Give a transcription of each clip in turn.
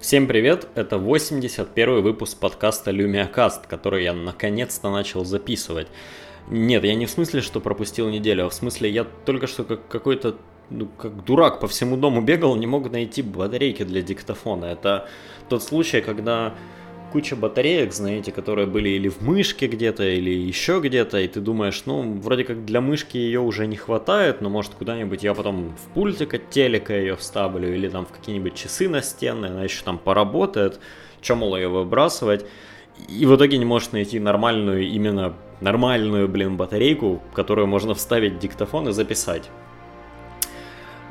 Всем привет! Это 81 выпуск подкаста LumiaCast, который я наконец-то начал записывать. Нет, я не в смысле, что пропустил неделю, а в смысле, я только что как какой-то ну, как дурак по всему дому бегал, не мог найти батарейки для диктофона. Это тот случай, когда куча батареек, знаете, которые были или в мышке где-то, или еще где-то, и ты думаешь, ну, вроде как для мышки ее уже не хватает, но может куда-нибудь я потом в пультик от телека ее вставлю, или там в какие-нибудь часы настенные, она еще там поработает, чем мол ее выбрасывать. И в итоге не можешь найти нормальную, именно нормальную, блин, батарейку, которую можно вставить в диктофон и записать.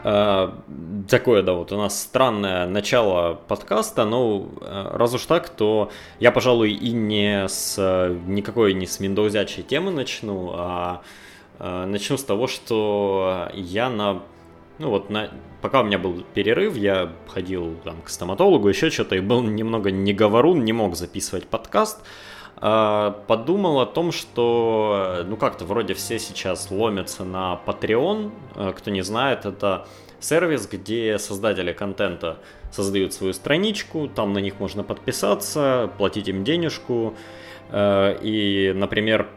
Э, такое, да, вот у нас странное начало подкаста, но э, раз уж так, то я, пожалуй, и не с никакой не с Windows темы начну, а э, начну с того, что я на ну вот, на, пока у меня был перерыв, я ходил там к стоматологу, еще что-то, и был немного не говорун, не мог записывать подкаст. А, подумал о том, что, ну как-то вроде все сейчас ломятся на Patreon. А, кто не знает, это сервис, где создатели контента создают свою страничку, там на них можно подписаться, платить им денежку. А, и, например,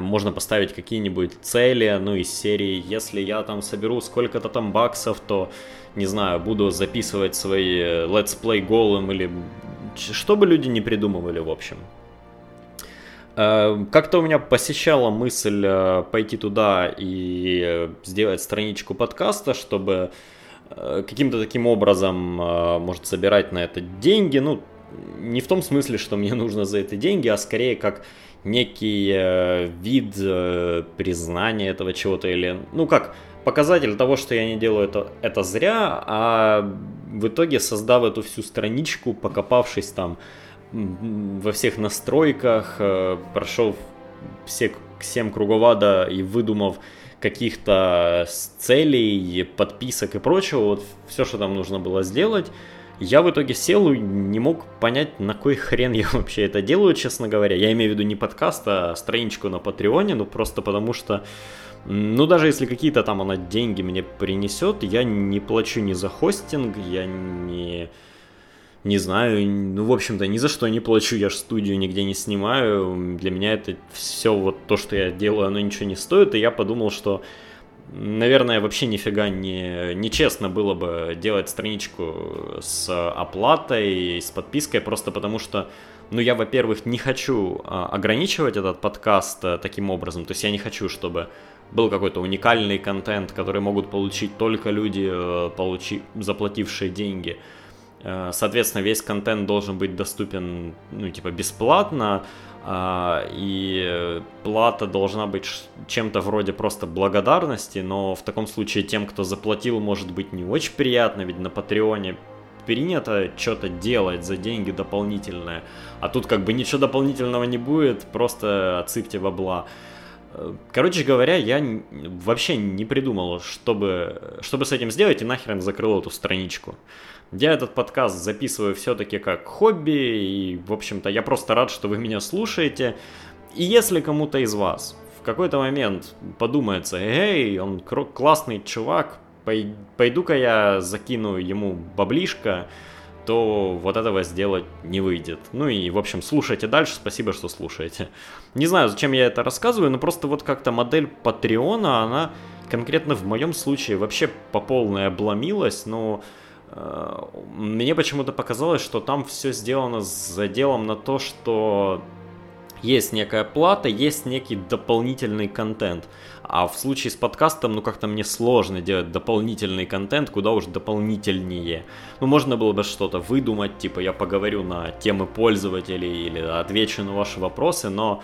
можно поставить какие-нибудь цели, ну, из серии, если я там соберу сколько-то там баксов, то, не знаю, буду записывать свои летсплей голом или что бы люди не придумывали, в общем. Э, как-то у меня посещала мысль э, пойти туда и э, сделать страничку подкаста, чтобы каким-то таким образом, может, собирать на это деньги. Ну, не в том смысле, что мне нужно за это деньги, а скорее как некий вид признания этого чего-то или, ну как, показатель того, что я не делаю это, это зря, а в итоге создав эту всю страничку, покопавшись там во всех настройках, э, прошел все 7 круговада и выдумав каких-то целей, подписок и прочего, вот все, что там нужно было сделать, я в итоге сел и не мог понять, на кой хрен я вообще это делаю, честно говоря. Я имею в виду не подкаст, а страничку на Патреоне, ну просто потому что, ну даже если какие-то там она деньги мне принесет, я не плачу ни за хостинг, я не не знаю, ну, в общем-то, ни за что не плачу, я же студию нигде не снимаю, для меня это все вот то, что я делаю, оно ничего не стоит, и я подумал, что, наверное, вообще нифига не, нечестно было бы делать страничку с оплатой, с подпиской, просто потому что, ну, я, во-первых, не хочу а, ограничивать этот подкаст а, таким образом, то есть я не хочу, чтобы был какой-то уникальный контент, который могут получить только люди, э, получи, заплатившие деньги, Э, соответственно, весь контент должен быть доступен, ну, типа, бесплатно, а, и плата должна быть чем-то вроде просто благодарности, но в таком случае тем, кто заплатил, может быть не очень приятно, ведь на Патреоне принято что-то делать за деньги дополнительное, а тут как бы ничего дополнительного не будет, просто отсыпьте бабла. Э, короче говоря, я вообще не придумал, чтобы, чтобы с этим сделать, и нахрен закрыл эту страничку. Я этот подкаст записываю все-таки как хобби, и, в общем-то, я просто рад, что вы меня слушаете. И если кому-то из вас в какой-то момент подумается, эй, он классный чувак, пойду-ка я закину ему баблишко, то вот этого сделать не выйдет. Ну и, в общем, слушайте дальше, спасибо, что слушаете. Не знаю, зачем я это рассказываю, но просто вот как-то модель Патреона, она конкретно в моем случае вообще по полной обломилась, но... мне почему-то показалось, что там все сделано с заделом на то, что есть некая плата, есть некий дополнительный контент. А в случае с подкастом, ну как-то мне сложно делать дополнительный контент, куда уж дополнительнее. Ну можно было бы что-то выдумать, типа я поговорю на темы пользователей или отвечу на ваши вопросы, но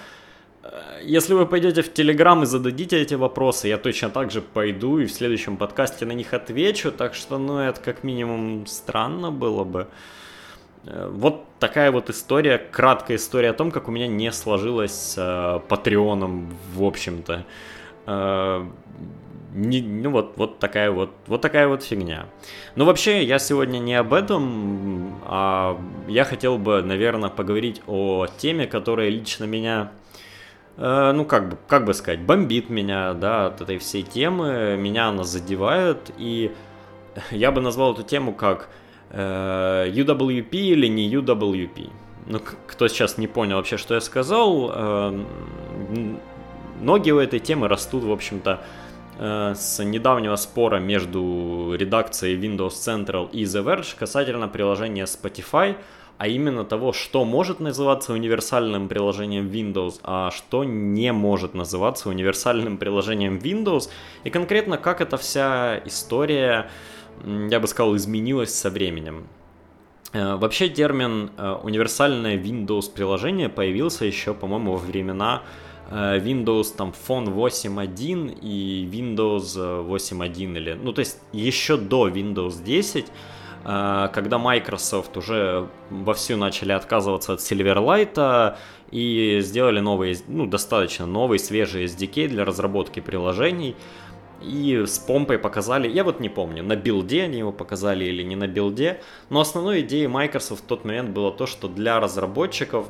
если вы пойдете в Телеграм и зададите эти вопросы, я точно так же пойду и в следующем подкасте на них отвечу, так что, ну, это как минимум странно было бы. Э, вот такая вот история, краткая история о том, как у меня не сложилось с э, Патреоном, в общем-то. Э, не, ну вот, вот такая вот, вот такая вот фигня. Ну вообще, я сегодня не об этом, а я хотел бы, наверное, поговорить о теме, которая лично меня Э, ну, как бы, как бы сказать, бомбит меня, да, от этой всей темы, меня она задевает, и я бы назвал эту тему как UWP или не UWP. Ну, кто сейчас не понял вообще, что я сказал, э, ноги у этой темы растут, в общем-то, э, с недавнего спора между редакцией Windows Central и The Verge касательно приложения Spotify, а именно того, что может называться универсальным приложением Windows, а что не может называться универсальным приложением Windows, и конкретно как эта вся история, я бы сказал, изменилась со временем. Э, вообще термин э, универсальное Windows приложение появился еще, по-моему, во времена э, Windows там Phone 8.1 и Windows 8.1 или, ну то есть еще до Windows 10, когда Microsoft уже вовсю начали отказываться от Silverlight и сделали новый, ну достаточно новый свежий SDK для разработки приложений и с помпой показали, я вот не помню, на Build они его показали или не на Build, но основной идеей Microsoft в тот момент было то, что для разработчиков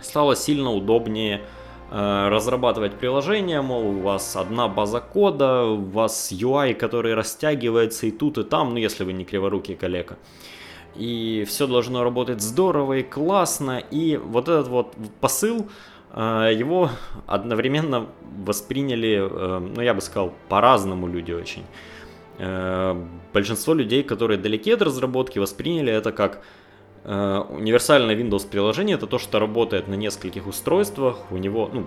стало сильно удобнее э, разрабатывать приложение, мол, у вас одна база кода, у вас UI, который растягивается и тут, и там, ну, если вы не криворукий коллега. И все должно работать здорово и классно, и вот этот вот посыл, а, его одновременно восприняли, э, ну я бы сказал, по-разному люди очень. Э, большинство людей, которые далеки от разработки, восприняли это как э, универсальное Windows приложение, это то, что работает на нескольких устройствах, у него, ну,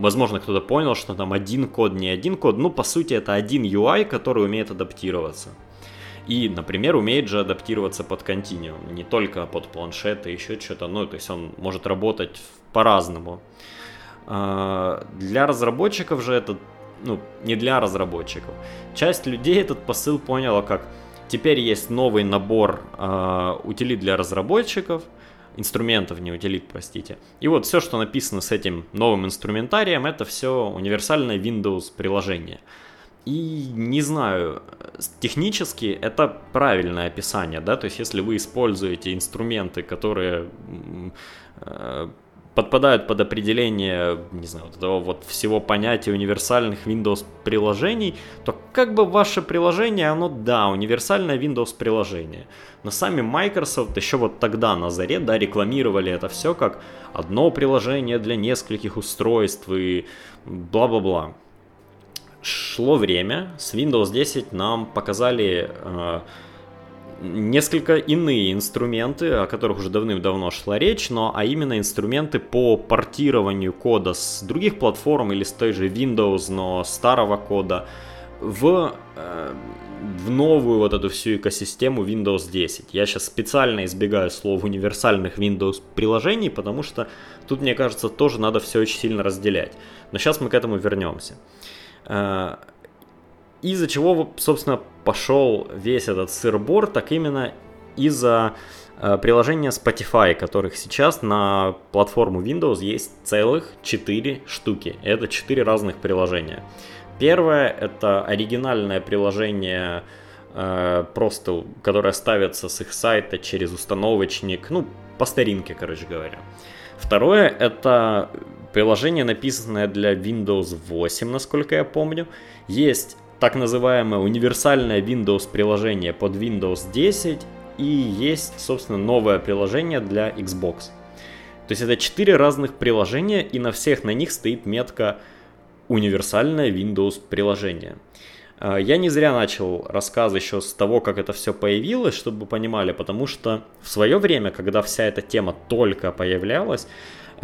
возможно, кто-то понял, что там один код, не один код, ну, по сути, это один UI, который умеет адаптироваться. И, например, умеет же адаптироваться под континуум, не только под планшеты, еще что-то, ну, то есть он может работать по-разному. А, для разработчиков же это, ну, не для разработчиков. Часть людей этот посыл поняла как теперь есть новый набор э, утилит для разработчиков, инструментов, не утилит, простите. И вот все, что написано с этим новым инструментарием, это все универсальное Windows приложение. И не знаю, технически это правильное описание, да, то есть если вы используете инструменты, которые э, подпадают под определение, не знаю, вот этого вот всего понятия универсальных Windows приложений, то как бы ваше приложение, оно, да, универсальное Windows приложение. Но сами Microsoft еще вот тогда на заре, да, рекламировали это все как одно приложение для нескольких устройств и бла-бла-бла шло время, с Windows 10 нам показали э, несколько иные инструменты, о которых уже давным-давно шла речь, но а именно инструменты по портированию кода с других платформ или с той же Windows, но старого кода в, э, в новую вот эту всю экосистему Windows 10. Я сейчас специально избегаю слов универсальных Windows приложений, потому что тут, мне кажется, тоже надо все очень сильно разделять. Но сейчас мы к этому вернемся. Из-за чего, собственно, пошел весь этот сырбор, так именно из-за э, приложения Spotify, которых сейчас на платформу Windows есть целых 4 штуки. Это 4 разных приложения. Первое это оригинальное приложение, э, просто которое ставится с их сайта через установочник, ну, по старинке, короче говоря. Второе это Приложение, написанное для Windows 8, насколько я помню. Есть так называемое универсальное Windows приложение под Windows 10 и есть, собственно, новое приложение для Xbox. То есть это четыре разных приложения, и на всех на них стоит метка универсальное Windows приложение. А, я не зря начал рассказ еще с того, как это все появилось, чтобы вы понимали, потому что в свое время, когда вся эта тема только появлялась,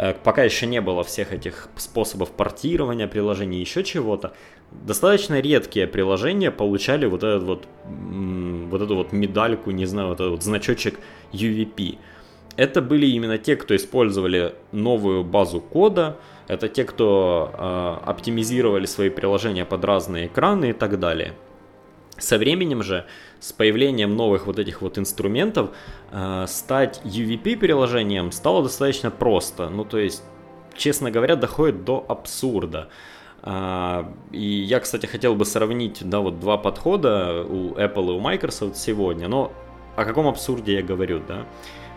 Э, пока еще не было всех этих способов портирования приложений, еще чего-то, достаточно редкие приложения получали вот этот вот, вот эту вот медальку, не знаю, вот этот вот значочек UVP. Это были именно те, кто использовали новую базу кода, это те, кто э, оптимизировали свои приложения под разные экраны и так далее. Со временем же, с появлением новых вот этих вот инструментов, э, стать UVP приложением стало достаточно просто. Ну, то есть, честно говоря, доходит до абсурда. Uh, и я, кстати, хотел бы сравнить, да, вот два подхода у Apple и у Microsoft сегодня, но о каком абсурде я говорю, да?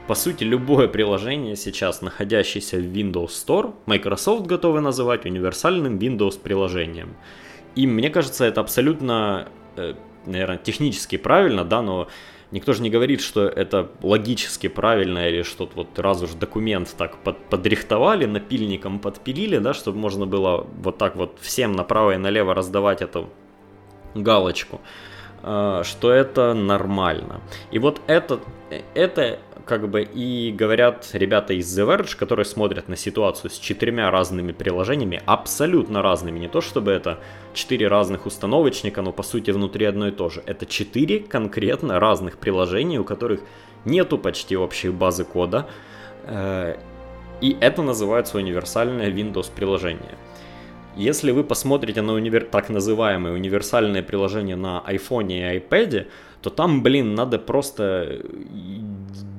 По сути, любое приложение сейчас, находящееся в Windows Store, Microsoft готовы называть универсальным Windows приложением. И мне кажется, это абсолютно э, наверное, технически правильно, да, но никто же не говорит, что это логически правильно или что-то вот раз уж документ так под, подрихтовали, напильником подпилили, да, чтобы можно было вот так вот всем направо и налево раздавать эту галочку, э, что это нормально. И вот это, это как бы и говорят ребята из The Verge, которые смотрят на ситуацию с четырьмя разными приложениями, абсолютно разными. Не то чтобы это четыре разных установочника, но по сути внутри одно и то же. Это четыре конкретно разных приложения, у которых нету почти общей базы кода. Э, и это называется универсальное Windows приложение. Если вы посмотрите на универ... так называемые универсальные приложения на iPhone и iPad, то там, блин, надо просто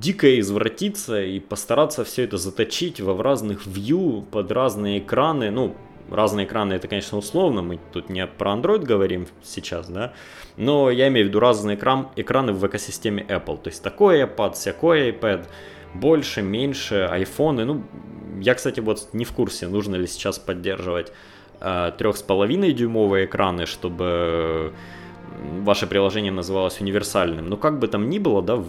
дико извратиться и постараться все это заточить во в разных view под разные экраны. Ну, разные экраны это, конечно, условно, мы тут не про Android говорим сейчас, да, но я имею в виду разные экран, экраны в экосистеме Apple. То есть такой iPad, всякой iPad, больше, меньше, айфоны. Ну, я, кстати, вот не в курсе, нужно ли сейчас поддерживать э, 3,5 дюймовые экраны, чтобы ваше приложение называлось универсальным. Но как бы там ни было, да, в,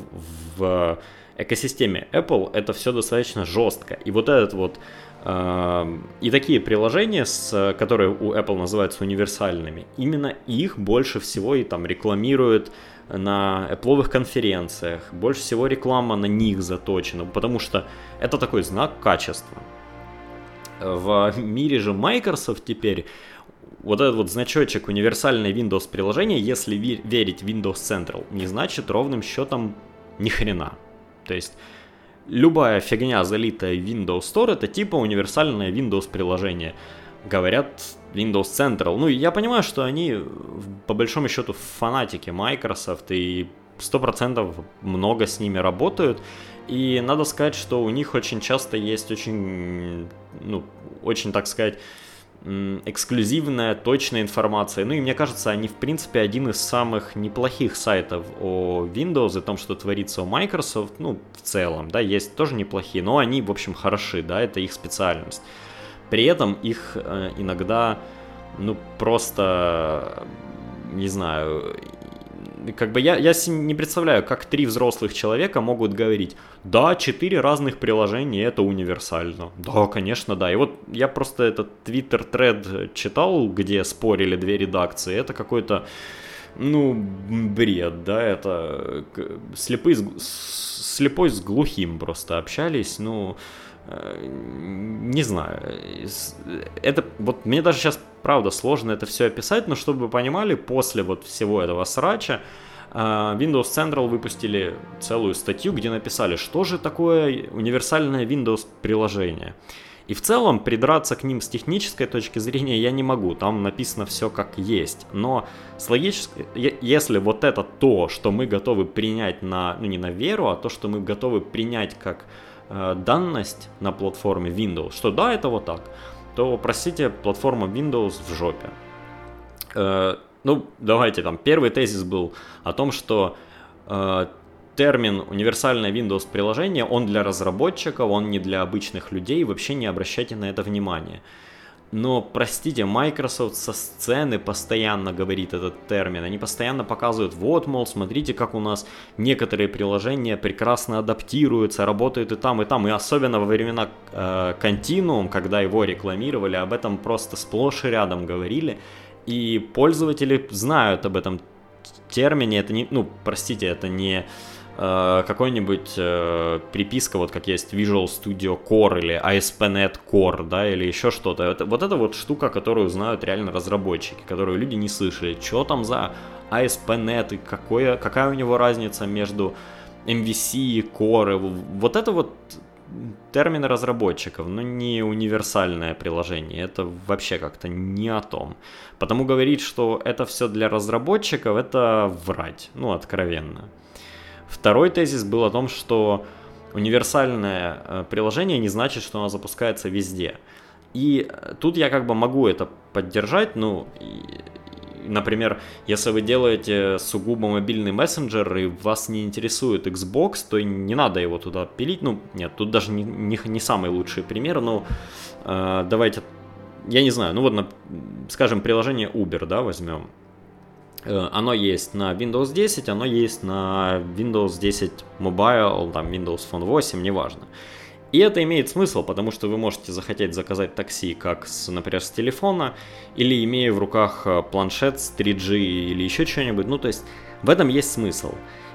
в экосистеме Apple это все достаточно жестко. И вот этот вот э, и такие приложения, которые у Apple называются универсальными, именно их больше всего и там рекламируют на Apple конференциях, больше всего реклама на них заточена, потому что это такой знак качества. В мире же Microsoft теперь вот этот вот значочек универсальное Windows приложение, если верить Windows Central, не значит ровным счетом ни хрена. То есть любая фигня, залитая в Windows Store, это типа универсальное Windows приложение. Говорят Windows Central. Ну, я понимаю, что они по большому счету фанатики Microsoft и 100% много с ними работают. И надо сказать, что у них очень часто есть очень, ну, очень, так сказать, эксклюзивная, точная информация. Ну и мне кажется, они в принципе один из самых неплохих сайтов о Windows и том, что творится у Microsoft, ну в целом, да, есть тоже неплохие, но они, в общем, хороши, да, это их специальность. При этом их э, иногда, ну просто, не знаю, как бы я, я не представляю, как три взрослых человека могут говорить, да, четыре разных приложения, это универсально. Да, конечно, да. И вот я просто этот твиттер-тред читал, где спорили две редакции, это какой-то, ну, бред, да, это слепый, слепой с глухим просто общались, ну, не знаю, это вот мне даже сейчас правда сложно это все описать, но чтобы вы понимали, после вот всего этого срача а, Windows Central выпустили целую статью, где написали, что же такое универсальное Windows приложение. И в целом придраться к ним с технической точки зрения я не могу, там написано все как есть. Но с логической, если вот это то, что мы готовы принять на, ну не на веру, а то, что мы готовы принять как э, данность на платформе Windows, что да, это вот так, то, простите, платформа Windows в жопе. Э, ну, давайте там, первый тезис был о том, что э, термин универсальное Windows приложение, он для разработчиков, он не для обычных людей, вообще не обращайте на это внимание. Но, простите, Microsoft со сцены постоянно говорит этот термин. Они постоянно показывают, вот, мол, смотрите, как у нас некоторые приложения прекрасно адаптируются, работают и там, и там. И особенно во времена э, Continuum, когда его рекламировали, об этом просто сплошь и рядом говорили. И пользователи знают об этом термине. Это не, ну, простите, это не Э, какой-нибудь э, приписка, вот как есть Visual Studio Core или ASP.NET Core, да, или еще что-то. Это, вот это вот штука, которую знают реально разработчики, которую люди не слышали. Что там за ASP.NET и какое, какая у него разница между MVC и Core. Вот это вот термины разработчиков, но не универсальное приложение. Это вообще как-то не о том. Потому говорить, что это все для разработчиков, это врать. Ну, откровенно. Второй тезис был о том, что универсальное э, приложение не значит, что оно запускается везде. И э, тут я как бы могу это поддержать, ну, например, если вы делаете сугубо мобильный мессенджер и вас не интересует Xbox, то не надо его туда пилить. Ну, нет, тут даже не, не, не самый лучший пример, но э, давайте, я не знаю, ну вот, на, скажем, приложение Uber, да, возьмем. Э, оно есть на Windows 10, оно есть на Windows 10 Mobile, там Windows Phone 8, неважно. И это имеет смысл, потому что вы можете захотеть заказать такси как, с, например, с телефона, или имея в руках э, планшет с 3G или еще что-нибудь. Ну, то есть в этом есть смысл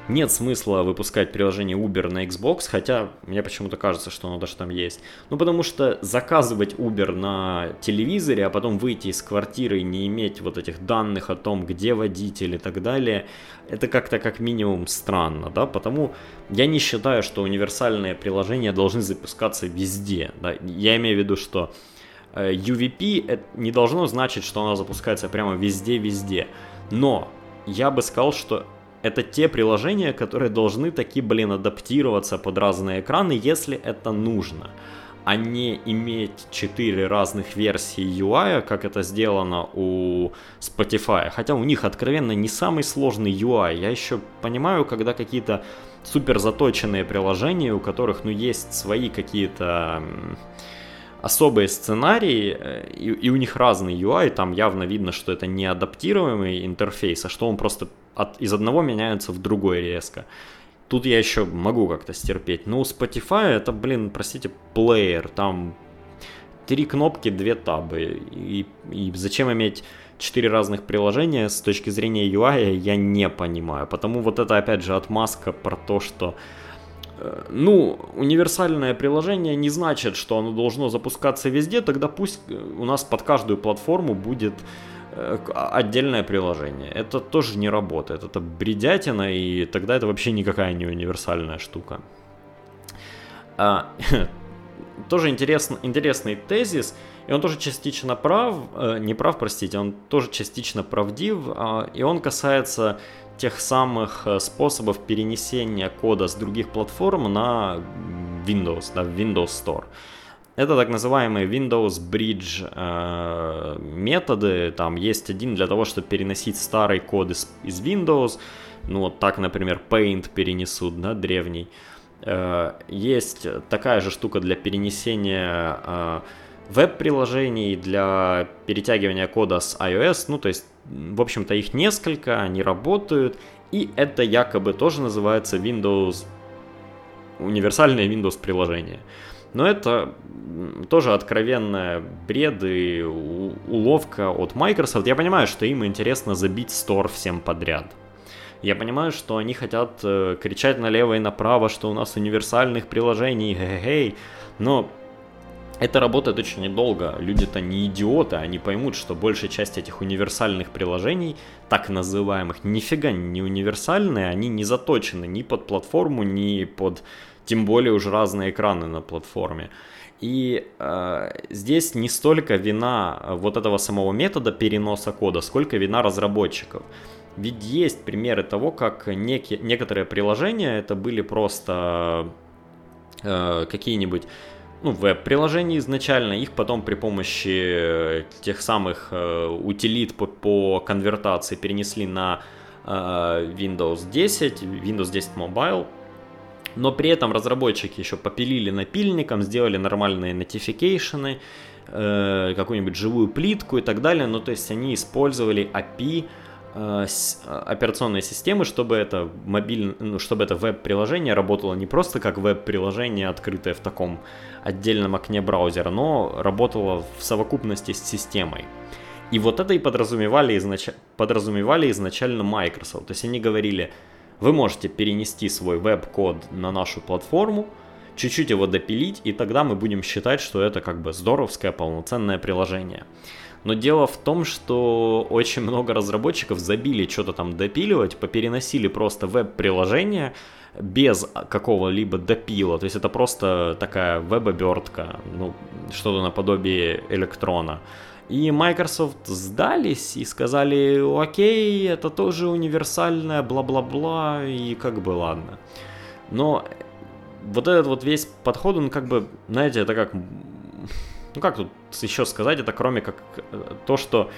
нет смысла выпускать приложение Uber на Xbox, хотя мне почему-то кажется, что оно даже там есть. Ну, потому что заказывать Uber на телевизоре, а потом выйти из квартиры и не иметь вот этих данных о том, где водитель и так далее, это как-то как минимум странно, да, потому я не считаю, что универсальные приложения должны запускаться везде, да, я имею в виду, что э, UVP не должно значить, что она запускается прямо везде-везде, но я бы сказал, что это те приложения, которые должны таки, блин, адаптироваться под разные экраны, если это нужно, а не иметь 4 разных версии UI, как это сделано у Spotify. Хотя у них откровенно не самый сложный UI. Я еще понимаю, когда какие-то супер заточенные приложения, у которых, ну, есть свои какие-то особые сценарии, э, и, и у них разный UI, там явно видно, что это не адаптируемый интерфейс, а что он просто от, из одного меняется в другой резко. Тут я еще могу как-то стерпеть. Но у Spotify это, блин, простите, плеер. Там три кнопки, две табы. И, и зачем иметь четыре разных приложения с точки зрения UI, я не понимаю. Потому вот это, опять же, отмазка про то, что э, ну, универсальное приложение не значит, что оно должно запускаться везде, тогда пусть у нас под каждую платформу будет Э, отдельное приложение. Это тоже не работает. Это бредятина, и тогда это вообще никакая не универсальная штука. А, тоже интересно, интересный тезис, и он тоже частично прав, э, не прав, простите, он тоже частично правдив, э, и он касается тех самых э, способов перенесения кода с других платформ на Windows, на Windows Store. Это так называемые Windows Bridge э, методы. Там есть один для того, чтобы переносить старый код из, из Windows. Ну вот так, например, Paint перенесут, да, древний. Э, есть такая же штука для перенесения э, веб-приложений, для перетягивания кода с iOS. Ну, то есть, в общем-то, их несколько, они работают. И это якобы тоже называется Windows, универсальное Windows приложение. Но это тоже откровенная бред и уловка от Microsoft. Я понимаю, что им интересно забить стор всем подряд. Я понимаю, что они хотят э, кричать налево и направо, что у нас универсальных приложений, хе-хей, но это работает очень недолго. Люди-то не идиоты, они поймут, что большая часть этих универсальных приложений, так называемых, нифига не универсальные, они не заточены ни под платформу, ни под тем более уже разные экраны на платформе. И э, здесь не столько вина вот этого самого метода переноса кода, сколько вина разработчиков. Ведь есть примеры того, как некие, некоторые приложения это были просто э, какие-нибудь ну, веб-приложения изначально, их потом при помощи тех самых э, утилит по, по конвертации перенесли на э, Windows 10, Windows 10 Mobile, но при этом разработчики еще попилили напильником, сделали нормальные notification, э, какую-нибудь живую плитку и так далее. Ну, то есть они использовали API э, с, э, операционной системы, чтобы это мобильное, ну, чтобы это веб-приложение работало не просто как веб-приложение, открытое в таком отдельном окне браузера, но работало в совокупности с системой. И вот это и подразумевали, изнач... подразумевали изначально Microsoft. То есть они говорили, вы можете перенести свой веб-код на нашу платформу, чуть-чуть его допилить, и тогда мы будем считать, что это как бы здоровское полноценное приложение. Но дело в том, что очень много разработчиков забили что-то там допиливать, попереносили просто веб-приложение без какого-либо допила. То есть это просто такая веб-обертка, ну, что-то наподобие электрона. И Microsoft сдались и сказали, окей, это тоже универсальное, бла-бла-бла, и как бы ладно. Но вот этот вот весь подход, он как бы, знаете, это как... Ну как тут еще сказать, это кроме как э, то, что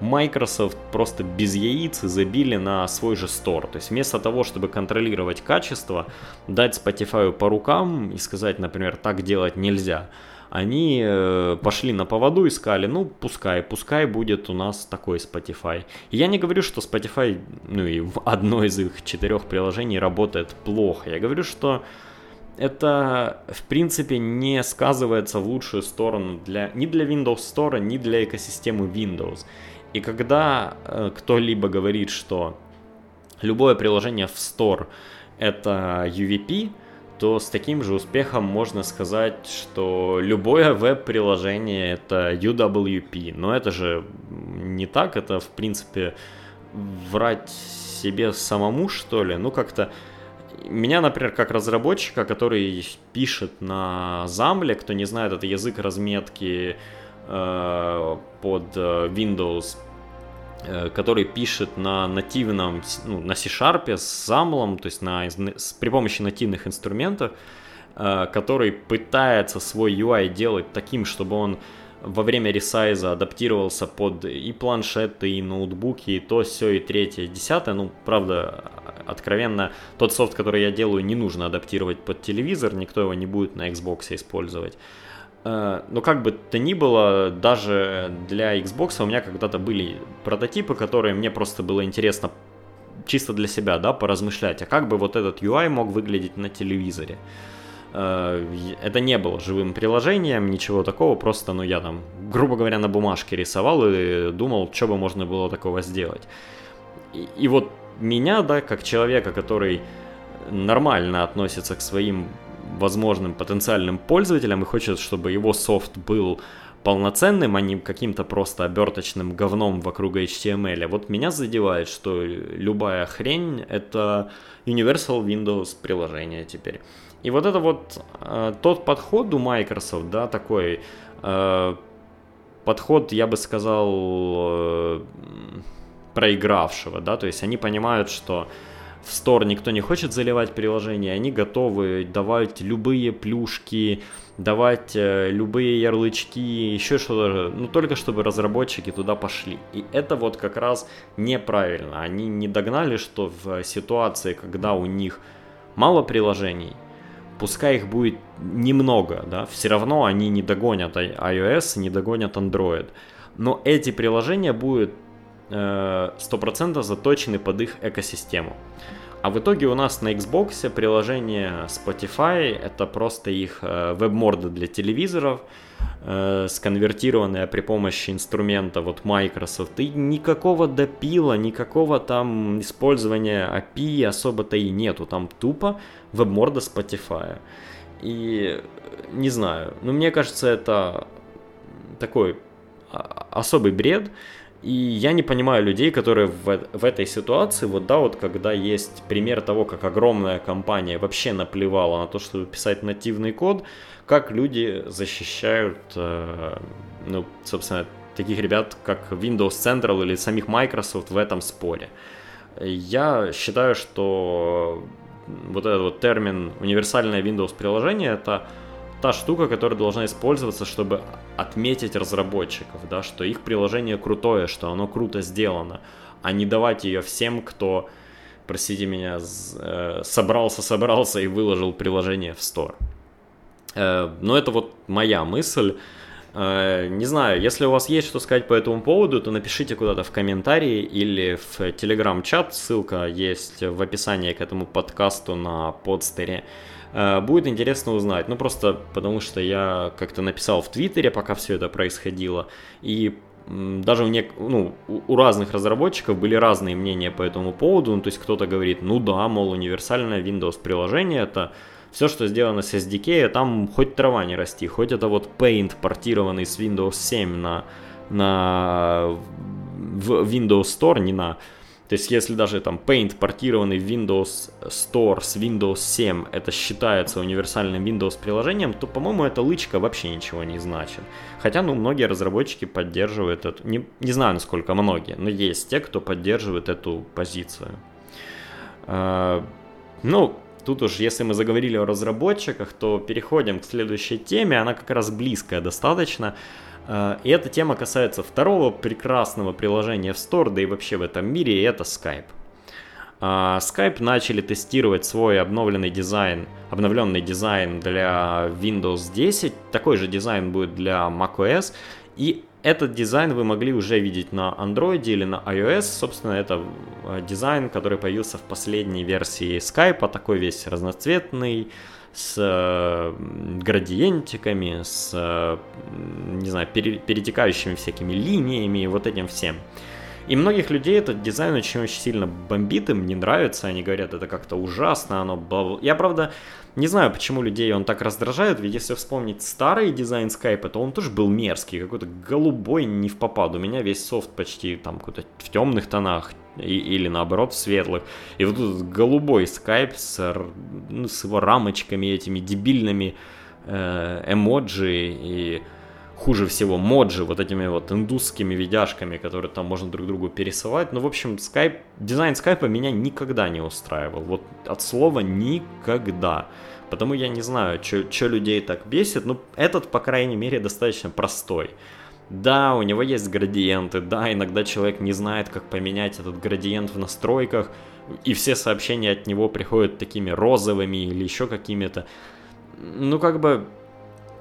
Microsoft просто без яиц забили на свой же стор. То есть вместо того, чтобы контролировать качество, дать Spotify по рукам и сказать, например, так делать нельзя, они э, пошли на поводу и сказали, ну, пускай, пускай будет у нас такой Spotify. И я не говорю, что Spotify, ну и одно из их четырех приложений работает плохо. Я говорю, что это, в принципе, не сказывается в лучшую сторону для, ни для Windows Store, ни для экосистемы Windows. И когда э, кто-либо говорит, что любое приложение в Store это UVP, то с таким же успехом можно сказать, что любое веб-приложение это UWP. Но это же не так, это в принципе врать себе самому, что ли. Ну как-то меня, например, как разработчика, который пишет на Замле, кто не знает, это язык разметки под э, Windows Э, который пишет на нативном, ну, на C-Sharp с замлом, то есть на, с, при помощи нативных инструментов, э, который пытается свой UI делать таким, чтобы он во время ресайза адаптировался под и планшеты, и ноутбуки, и то, все, и третье, и десятое. Ну, правда, откровенно, тот софт, который я делаю, не нужно адаптировать под телевизор, никто его не будет на Xbox использовать. Э, но как бы то ни было, даже для Xbox у меня когда-то были прототипы, которые мне просто было интересно чисто для себя, да, поразмышлять, а как бы вот этот UI мог выглядеть на телевизоре. Э, это не было живым приложением, ничего такого, просто, ну, я там, грубо говоря, на бумажке рисовал и думал, что бы можно было такого сделать. И, и вот меня, да, как человека, который нормально относится к своим возможным потенциальным пользователям и хочет, чтобы его софт был полноценным, а не каким-то просто оберточным говном вокруг HTML. Вот меня задевает, что любая хрень — это Universal Windows приложение теперь. И вот это вот э, тот подход у Microsoft, да, такой э, подход, я бы сказал, э, проигравшего, да, то есть они понимают, что в Store никто не хочет заливать приложение, они готовы давать любые плюшки, давать э, любые ярлычки, еще что-то, ну только чтобы разработчики туда пошли. И это вот как раз неправильно. Они не догнали, что в ситуации, когда у них мало приложений, пускай их будет немного, да, все равно они не догонят iOS, не догонят Android. Но эти приложения будут 100% э, заточены под их экосистему. А в итоге у нас на Xbox приложение Spotify это просто их э, веб-морды для телевизоров, э, сконвертированная при помощи инструмента вот Microsoft. И никакого допила, никакого там использования API особо-то и нету. Там тупо веб-морда Spotify. И не знаю, но мне кажется, это такой а, особый бред. И я не понимаю людей, которые в, в этой ситуации, вот да, вот когда есть пример того, как огромная компания вообще наплевала на то, чтобы писать нативный код, как люди защищают, э, ну, собственно, таких ребят, как Windows Central или самих Microsoft в этом споре. Я считаю, что вот этот вот термин универсальное Windows приложение это та штука, которая должна использоваться, чтобы отметить разработчиков, да, что их приложение крутое, что оно круто сделано, а не давать ее всем, кто, простите меня, э, собрался, собрался и выложил приложение в Store. Э, но это вот моя мысль. Э, не знаю, если у вас есть что сказать по этому поводу, то напишите куда-то в комментарии или в телеграм-чат, ссылка есть в описании к этому подкасту на подстере. Э, будет интересно узнать. Ну, просто потому что я как-то написал в Твиттере, пока все это происходило, и даже у, нек... ну, у разных разработчиков были разные мнения по этому поводу. Ну, то есть кто-то говорит, ну да, мол, универсальное Windows приложение это все, что сделано с SDK, там хоть трава не расти, хоть это вот Paint, портированный с Windows 7 на, на в Windows Store, не на то есть, если даже там Paint, портированный в Windows Store с Windows 7, это считается универсальным Windows приложением, то, по-моему, эта лычка вообще ничего не значит. Хотя, ну, многие разработчики поддерживают эту, не, не знаю, насколько многие, но есть те, кто поддерживает эту позицию. А, ну, тут уж, если мы заговорили о разработчиках, то переходим к следующей теме, она как раз близкая достаточно. И эта тема касается второго прекрасного приложения в Store, да и вообще в этом мире, и это Skype. а, Skype начали тестировать свой обновленный дизайн, обновленный дизайн для Windows 10. Такой же дизайн будет для macOS. И этот дизайн вы могли уже видеть на Android или на iOS. Собственно, это э, дизайн, который появился в последней версии Skype, такой весь разноцветный, с градиентиками, с, не знаю, перетекающими всякими линиями и вот этим всем. И многих людей этот дизайн очень-очень сильно бомбит, им не нравится, они говорят, это как-то ужасно, оно Я, правда, не знаю, почему людей он так раздражает, ведь если вспомнить старый дизайн скайпа, то он тоже был мерзкий, какой-то голубой невпопад. У меня весь софт почти там какой-то в темных тонах, и, или наоборот в светлых. И вот тут голубой скайп с, ну, с его рамочками этими дебильными э, эмоджи и хуже всего моджи, вот этими вот индусскими видяшками, которые там можно друг другу пересылать. Ну, в общем, скайп, дизайн скайпа меня никогда не устраивал. Вот от слова никогда. Потому я не знаю, что людей так бесит. Ну, этот, по крайней мере, достаточно простой. Да, у него есть градиенты, да, иногда человек не знает, как поменять этот градиент в настройках, и все сообщения от него приходят такими розовыми или еще какими-то. Ну, как бы,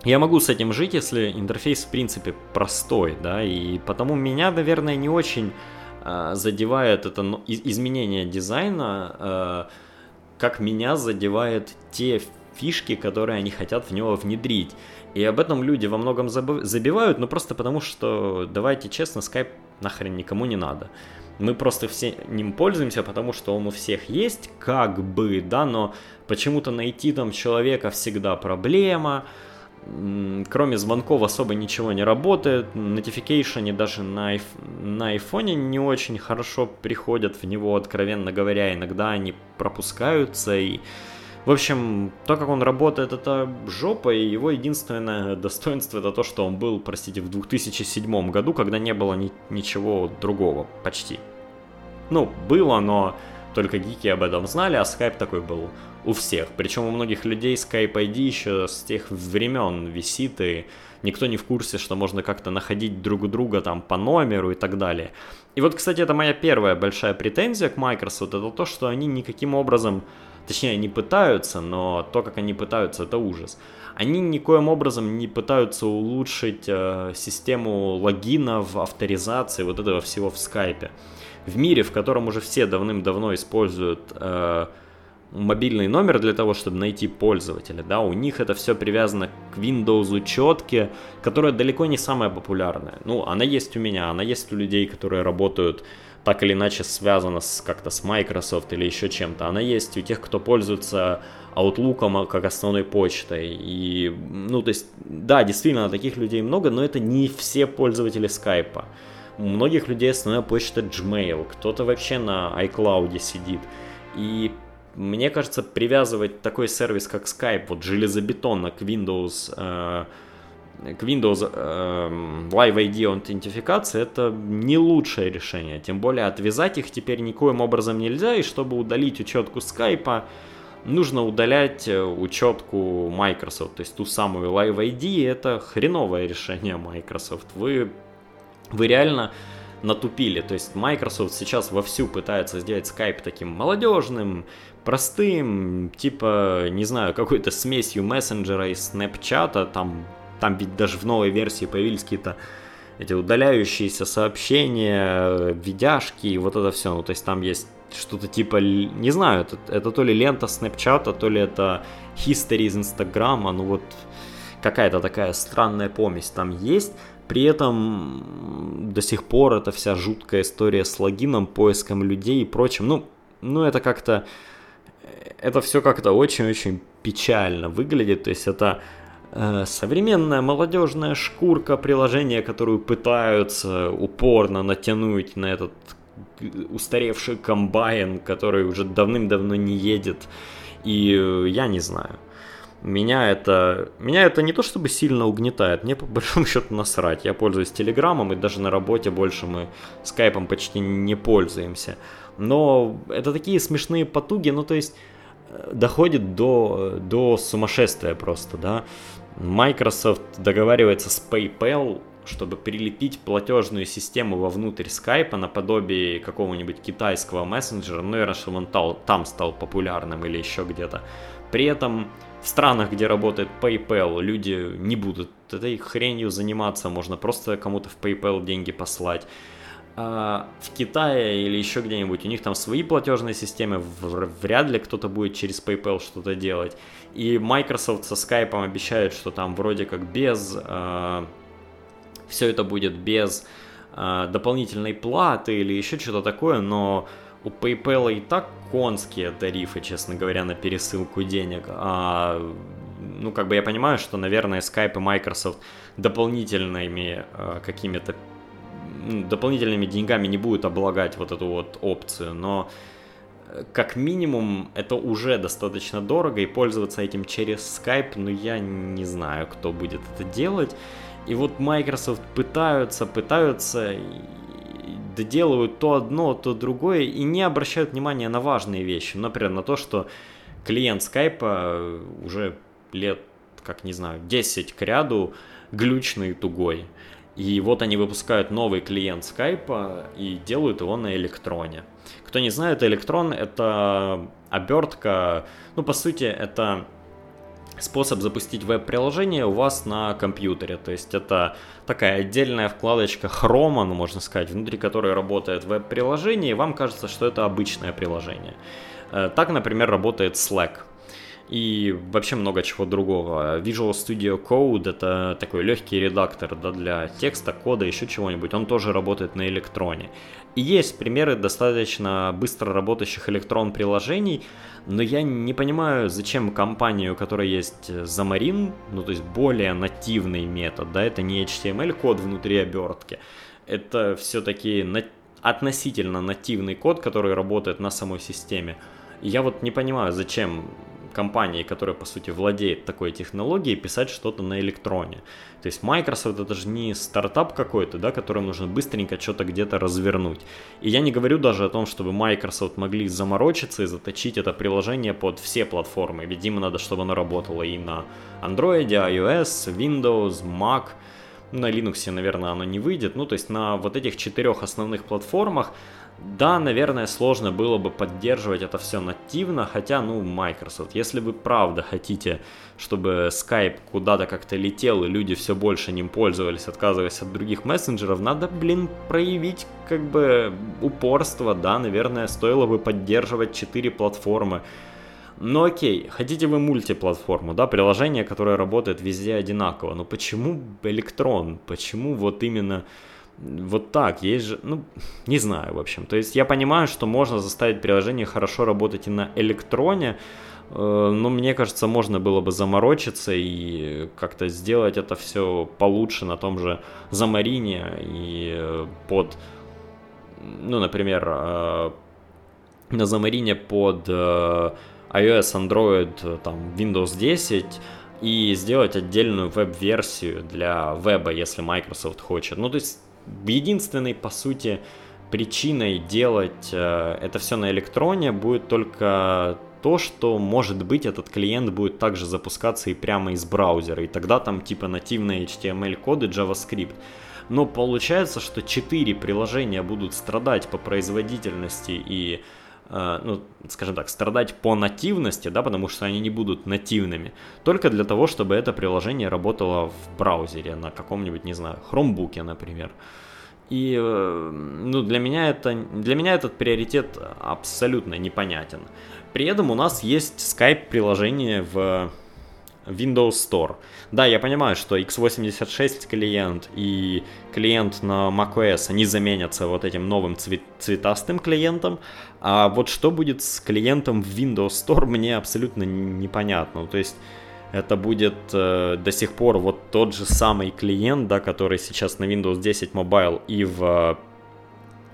я могу с этим жить, если интерфейс в принципе простой, да, и потому меня, наверное, не очень э, задевает это изменение дизайна, э, как меня задевает те фишки, которые они хотят в него внедрить. И об этом люди во многом забивают, но просто потому, что, давайте честно, Skype нахрен никому не надо. Мы просто все ним пользуемся, потому что он у всех есть, как бы, да, но почему-то найти там человека всегда проблема, кроме звонков особо ничего не работает. Notification даже на, айф... на айфоне не очень хорошо приходят в него, откровенно говоря. Иногда они пропускаются и... В общем, то, как он работает, это жопа, и его единственное достоинство это то, что он был, простите, в 2007 году, когда не было ни... ничего другого, почти. Ну, было, но только гики об этом знали, а Skype такой был у всех. Причем у многих людей Skype ID еще с тех времен висит, и никто не в курсе, что можно как-то находить друг друга там по номеру и так далее. И вот, кстати, это моя первая большая претензия к Microsoft, это то, что они никаким образом, точнее, не пытаются, но то, как они пытаются, это ужас. Они никоим образом не пытаются улучшить э, систему логинов, авторизации, вот этого всего в Skype. В мире, в котором уже все давным-давно используют э, мобильный номер для того, чтобы найти пользователя, да, у них это все привязано к Windows учетке, которая далеко не самая популярная. Ну, она есть у меня, она есть у людей, которые работают так или иначе связана с, как-то с Microsoft или еще чем-то. Она есть у тех, кто пользуется Outlook как основной почтой. И, ну, то есть, да, действительно, таких людей много, но это не все пользователи Skype. У многих людей основная почта Gmail, кто-то вообще на iCloud сидит. И мне кажется, привязывать такой сервис, как Skype, вот железобетонно к Windows, э, к Windows э, Live ID аутентификации, это не лучшее решение. Тем более отвязать их теперь никоим образом нельзя, и чтобы удалить учетку Skype, нужно удалять э, учетку Microsoft, то есть ту самую Live ID, это хреновое решение Microsoft. Вы, вы реально натупили. То есть Microsoft сейчас вовсю пытается сделать Skype таким молодежным, простым, типа, не знаю, какой-то смесью мессенджера и снэпчата, там, там ведь даже в новой версии появились какие-то эти удаляющиеся сообщения, видяшки и вот это все. Ну, то есть там есть что-то типа, не знаю, это, это то ли лента снэпчата, то ли это history из инстаграма, ну вот какая-то такая странная помесь там есть. При этом до сих пор эта вся жуткая история с логином, поиском людей и прочим, ну, ну это как-то это все как-то очень-очень печально выглядит. То есть это э, современная молодежная шкурка приложения, которую пытаются упорно натянуть на этот устаревший комбайн, который уже давным-давно не едет. И э, я не знаю. Меня это, меня это не то чтобы сильно угнетает, мне по большому счету насрать. Я пользуюсь Телеграмом, и даже на работе больше мы скайпом почти не пользуемся. Но это такие смешные потуги, ну то есть доходит до, до сумасшествия просто, да. Microsoft договаривается с PayPal, чтобы прилепить платежную систему вовнутрь скайпа наподобие какого-нибудь китайского мессенджера, ну, наверное, чтобы он там стал популярным или еще где-то. При этом в странах, где работает PayPal, люди не будут этой хренью заниматься, можно просто кому-то в PayPal деньги послать. А в Китае или еще где-нибудь у них там свои платежные системы, вряд ли кто-то будет через PayPal что-то делать. И Microsoft со Skype обещают, что там вроде как без... Э, все это будет без э, дополнительной платы или еще что-то такое, но у PayPal и так конские тарифы, честно говоря, на пересылку денег. А, ну, как бы я понимаю, что, наверное, Skype и Microsoft дополнительными э, какими-то дополнительными деньгами не будут облагать вот эту вот опцию, но как минимум это уже достаточно дорого, и пользоваться этим через Skype, ну я не знаю, кто будет это делать. И вот Microsoft пытаются, пытаются, доделывают то одно, то другое, и не обращают внимания на важные вещи. Например, на то, что клиент Skype уже лет, как не знаю, 10 к ряду глючный и тугой. И вот они выпускают новый клиент Skype и делают его на электроне. Кто не знает, электрон это обертка, ну по сути это способ запустить веб-приложение у вас на компьютере. То есть это такая отдельная вкладочка хрома, ну можно сказать, внутри которой работает веб-приложение, и вам кажется, что это обычное приложение. Э, так, например, работает Slack и вообще много чего другого. Visual Studio Code это такой легкий редактор да, для текста, кода, еще чего-нибудь. Он тоже работает на электроне. И есть примеры достаточно быстро работающих электрон приложений, но я не понимаю, зачем компании, у которой есть Xamarin, ну то есть более нативный метод, да, это не HTML код внутри обертки, это все-таки на... относительно нативный код, который работает на самой системе. Я вот не понимаю, зачем компании, которая, по сути, владеет такой технологией, писать что-то на электроне. То есть Microsoft это же не стартап какой-то, да, которым нужно быстренько что-то где-то развернуть. И я не говорю даже о том, чтобы Microsoft могли заморочиться и заточить это приложение под все платформы. Ведь им надо, чтобы оно работало и на Android, iOS, Windows, Mac. На Linux, наверное, оно не выйдет. Ну, то есть на вот этих четырех основных платформах да, наверное, сложно было бы поддерживать это все нативно, хотя, ну, Microsoft, если вы правда хотите, чтобы Skype куда-то как-то летел и люди все больше ним пользовались, отказываясь от других мессенджеров, надо, блин, проявить как бы упорство, да, наверное, стоило бы поддерживать 4 платформы. Ну окей, хотите вы мультиплатформу, да, приложение, которое работает везде одинаково, но почему электрон, почему вот именно вот так, есть же, ну, не знаю, в общем. То есть я понимаю, что можно заставить приложение хорошо работать и на электроне, э, но мне кажется, можно было бы заморочиться и как-то сделать это все получше на том же Замарине и э, под, ну, например, э, на Замарине под iOS, Android, там, Windows 10, и сделать отдельную веб-версию для веба, если Microsoft хочет. Ну, то есть единственной, по сути, причиной делать э, это все на электроне будет только то, что, может быть, этот клиент будет также запускаться и прямо из браузера, и тогда там типа нативные HTML-коды, JavaScript. Но получается, что 4 приложения будут страдать по производительности и, э, ну, скажем так, страдать по нативности, да, потому что они не будут нативными, только для того, чтобы это приложение работало в браузере на каком-нибудь, не знаю, хромбуке, например. И э, ну, для, меня это, для меня этот приоритет абсолютно непонятен. При этом у нас есть Skype приложение в Windows Store. Да, я понимаю, что x86 клиент и клиент на macOS, они заменятся вот этим новым цвет, цветастым клиентом, а вот что будет с клиентом в Windows Store, мне абсолютно непонятно. То есть это будет э, до сих пор вот тот же самый клиент, да, который сейчас на Windows 10 Mobile и в э,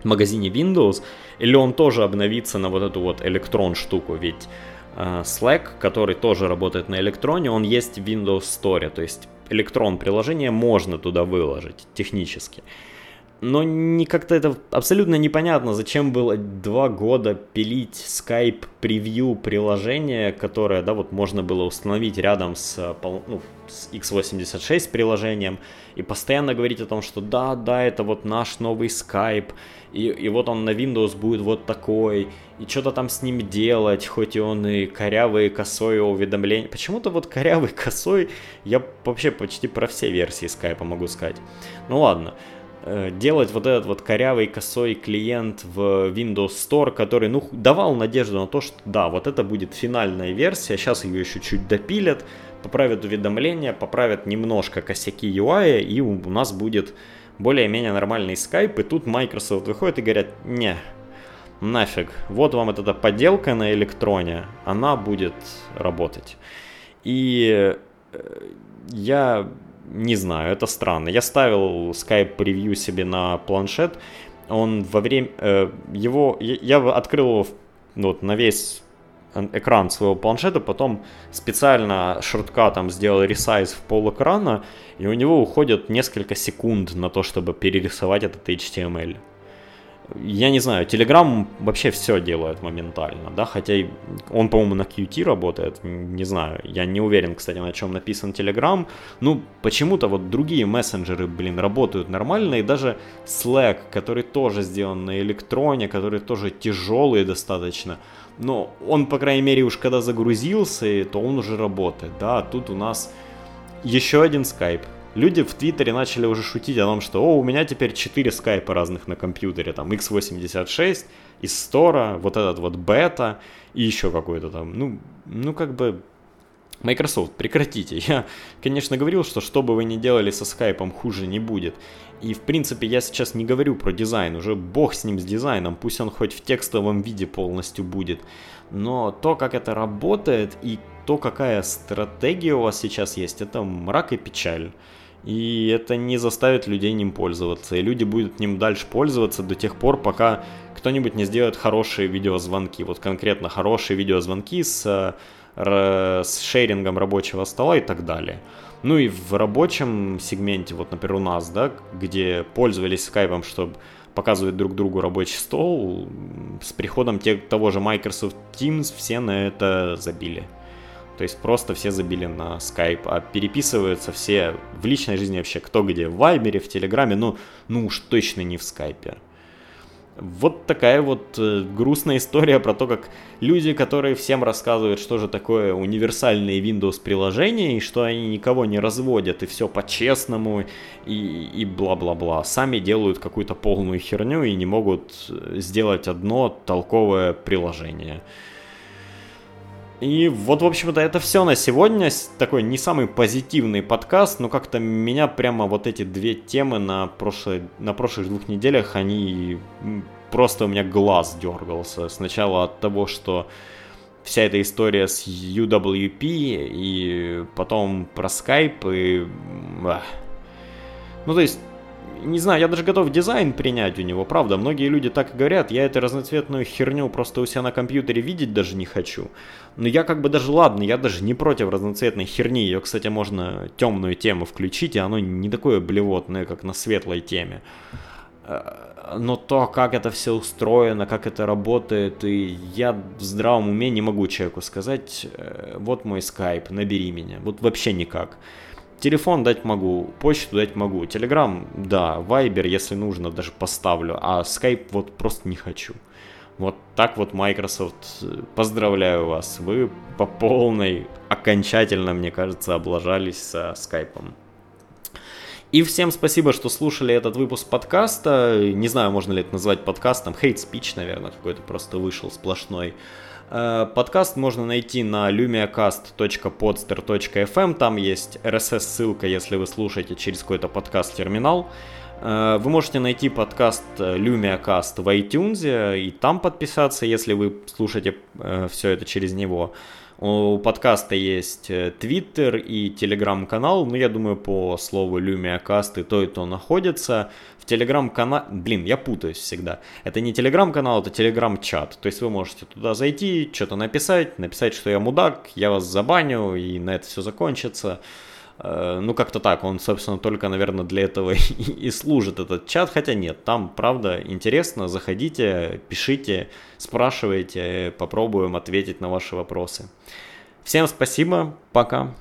магазине Windows, или он тоже обновится на вот эту вот электрон штуку, ведь Slack, который тоже работает на электроне, он есть в Windows Store, то есть электрон приложение можно туда выложить технически. Но не как-то это абсолютно непонятно, зачем было два года пилить Skype превью приложение, которое, да, вот можно было установить рядом с, ну, с x86 приложением и постоянно говорить о том, что да, да, это вот наш новый Skype, и, и вот он на Windows будет вот такой, и что-то там с ним делать, хоть и он и корявый, и косой уведомления. Почему-то вот корявый, косой, я вообще почти про все версии Skype могу сказать. Ну ладно. Э, делать вот этот вот корявый косой клиент в Windows Store, который, ну, давал надежду на то, что да, вот это будет финальная версия, сейчас ее еще чуть допилят, поправят уведомления, поправят немножко косяки UI, и у нас будет более-менее нормальный Skype, и тут Microsoft выходит и говорят, не, нафиг, вот вам эта подделка на электроне, она будет работать. И э, я не знаю, это странно. Я ставил Skype превью себе на планшет. Он во время э, его я, открыл его ну, вот, на весь экран своего планшета, потом специально шорткатом сделал ресайз в пол экрана, и у него уходит несколько секунд на то, чтобы перерисовать этот HTML я не знаю, Telegram вообще все делает моментально, да, хотя он, по-моему, на Qt работает, не знаю, я не уверен, кстати, на чем написан Telegram, ну, почему-то вот другие мессенджеры, блин, работают нормально, и даже Slack, который тоже сделан на электроне, который тоже тяжелый достаточно, но он, по крайней мере, уж когда загрузился, то он уже работает, да, а тут у нас еще один Skype, люди в Твиттере начали уже шутить о том, что о, у меня теперь 4 скайпа разных на компьютере, там x86, из стора, вот этот вот бета и еще какой-то там. Ну, ну как бы Microsoft, прекратите. Я, конечно, говорил, что что бы вы ни делали со скайпом, хуже не будет. И, в принципе, я сейчас не говорю про дизайн, уже бог с ним, с дизайном, пусть он хоть в текстовом виде полностью будет. Но то, как это работает и то, какая стратегия у вас сейчас есть, это мрак и печаль и это не заставит людей ним пользоваться. И люди будут ним дальше пользоваться до тех пор, пока кто-нибудь не сделает хорошие видеозвонки. Вот конкретно хорошие видеозвонки с, с шерингом рабочего стола и так далее. Ну и в рабочем сегменте, вот, например, у нас, да, где пользовались скайпом, чтобы показывать друг другу рабочий стол, с приходом те, того же Microsoft Teams все на это забили. То есть просто все забили на Skype, а переписываются все в личной жизни вообще кто где, в Вайбере, в Телеграме, ну, ну уж точно не в Скайпе. Вот такая вот э, грустная история про то, как люди, которые всем рассказывают, что же такое универсальные Windows приложения, и что они никого не разводят, и все по-честному, и, и бла-бла-бла, сами делают какую-то полную херню и не могут э, сделать одно толковое приложение. И вот, в общем-то, это все на сегодня. Такой не самый позитивный подкаст, но как-то меня прямо вот эти две темы на, прошлой, на прошлых двух неделях, они просто у меня глаз дергался. Сначала от того, что вся эта история с UWP, и потом про Skype, и... Ну, то есть, не знаю, я даже готов дизайн принять у него, правда. Многие люди так и говорят, я эту разноцветную херню просто у себя на компьютере видеть даже не хочу. Но я как бы даже, ладно, я даже не против разноцветной херни. Ее, кстати, можно темную тему включить, и оно не такое блевотное, как на светлой теме. Э, но то, как это все устроено, как это работает, и я в здравом уме не могу человеку сказать, э, вот мой скайп, набери меня. Вот вообще никак. Телефон дать могу, почту дать могу, Телеграм, да, Вайбер, если нужно, даже поставлю, а Skype вот просто не хочу. Вот так вот Microsoft, поздравляю вас, вы по полной окончательно, мне кажется, облажались со скайпом. И всем спасибо, что слушали этот выпуск подкаста. Не знаю, можно ли это назвать подкастом. Hate speech, наверное, какой-то просто вышел сплошной. Э, подкаст можно найти на lumiacast.podster.fm, там есть RSS-ссылка, если вы слушаете через какой-то подкаст-терминал. Э, вы можете найти подкаст LumiaCast в iTunes и там подписаться, если вы слушаете э, все это через него. У подкаста есть Твиттер и Телеграм-канал, но я думаю, по слову LumiaCast и то, и то находится телеграм-канал, блин, я путаюсь всегда. Это не телеграм-канал, это телеграм-чат. То есть вы можете туда зайти, что-то написать, написать, что я мудак, я вас забаню, и на это все закончится. Э, ну, как-то так, он, собственно, только, наверное, для этого и служит этот чат, хотя нет, там, правда, интересно, заходите, пишите, спрашивайте, попробуем ответить на ваши вопросы. Всем спасибо, пока.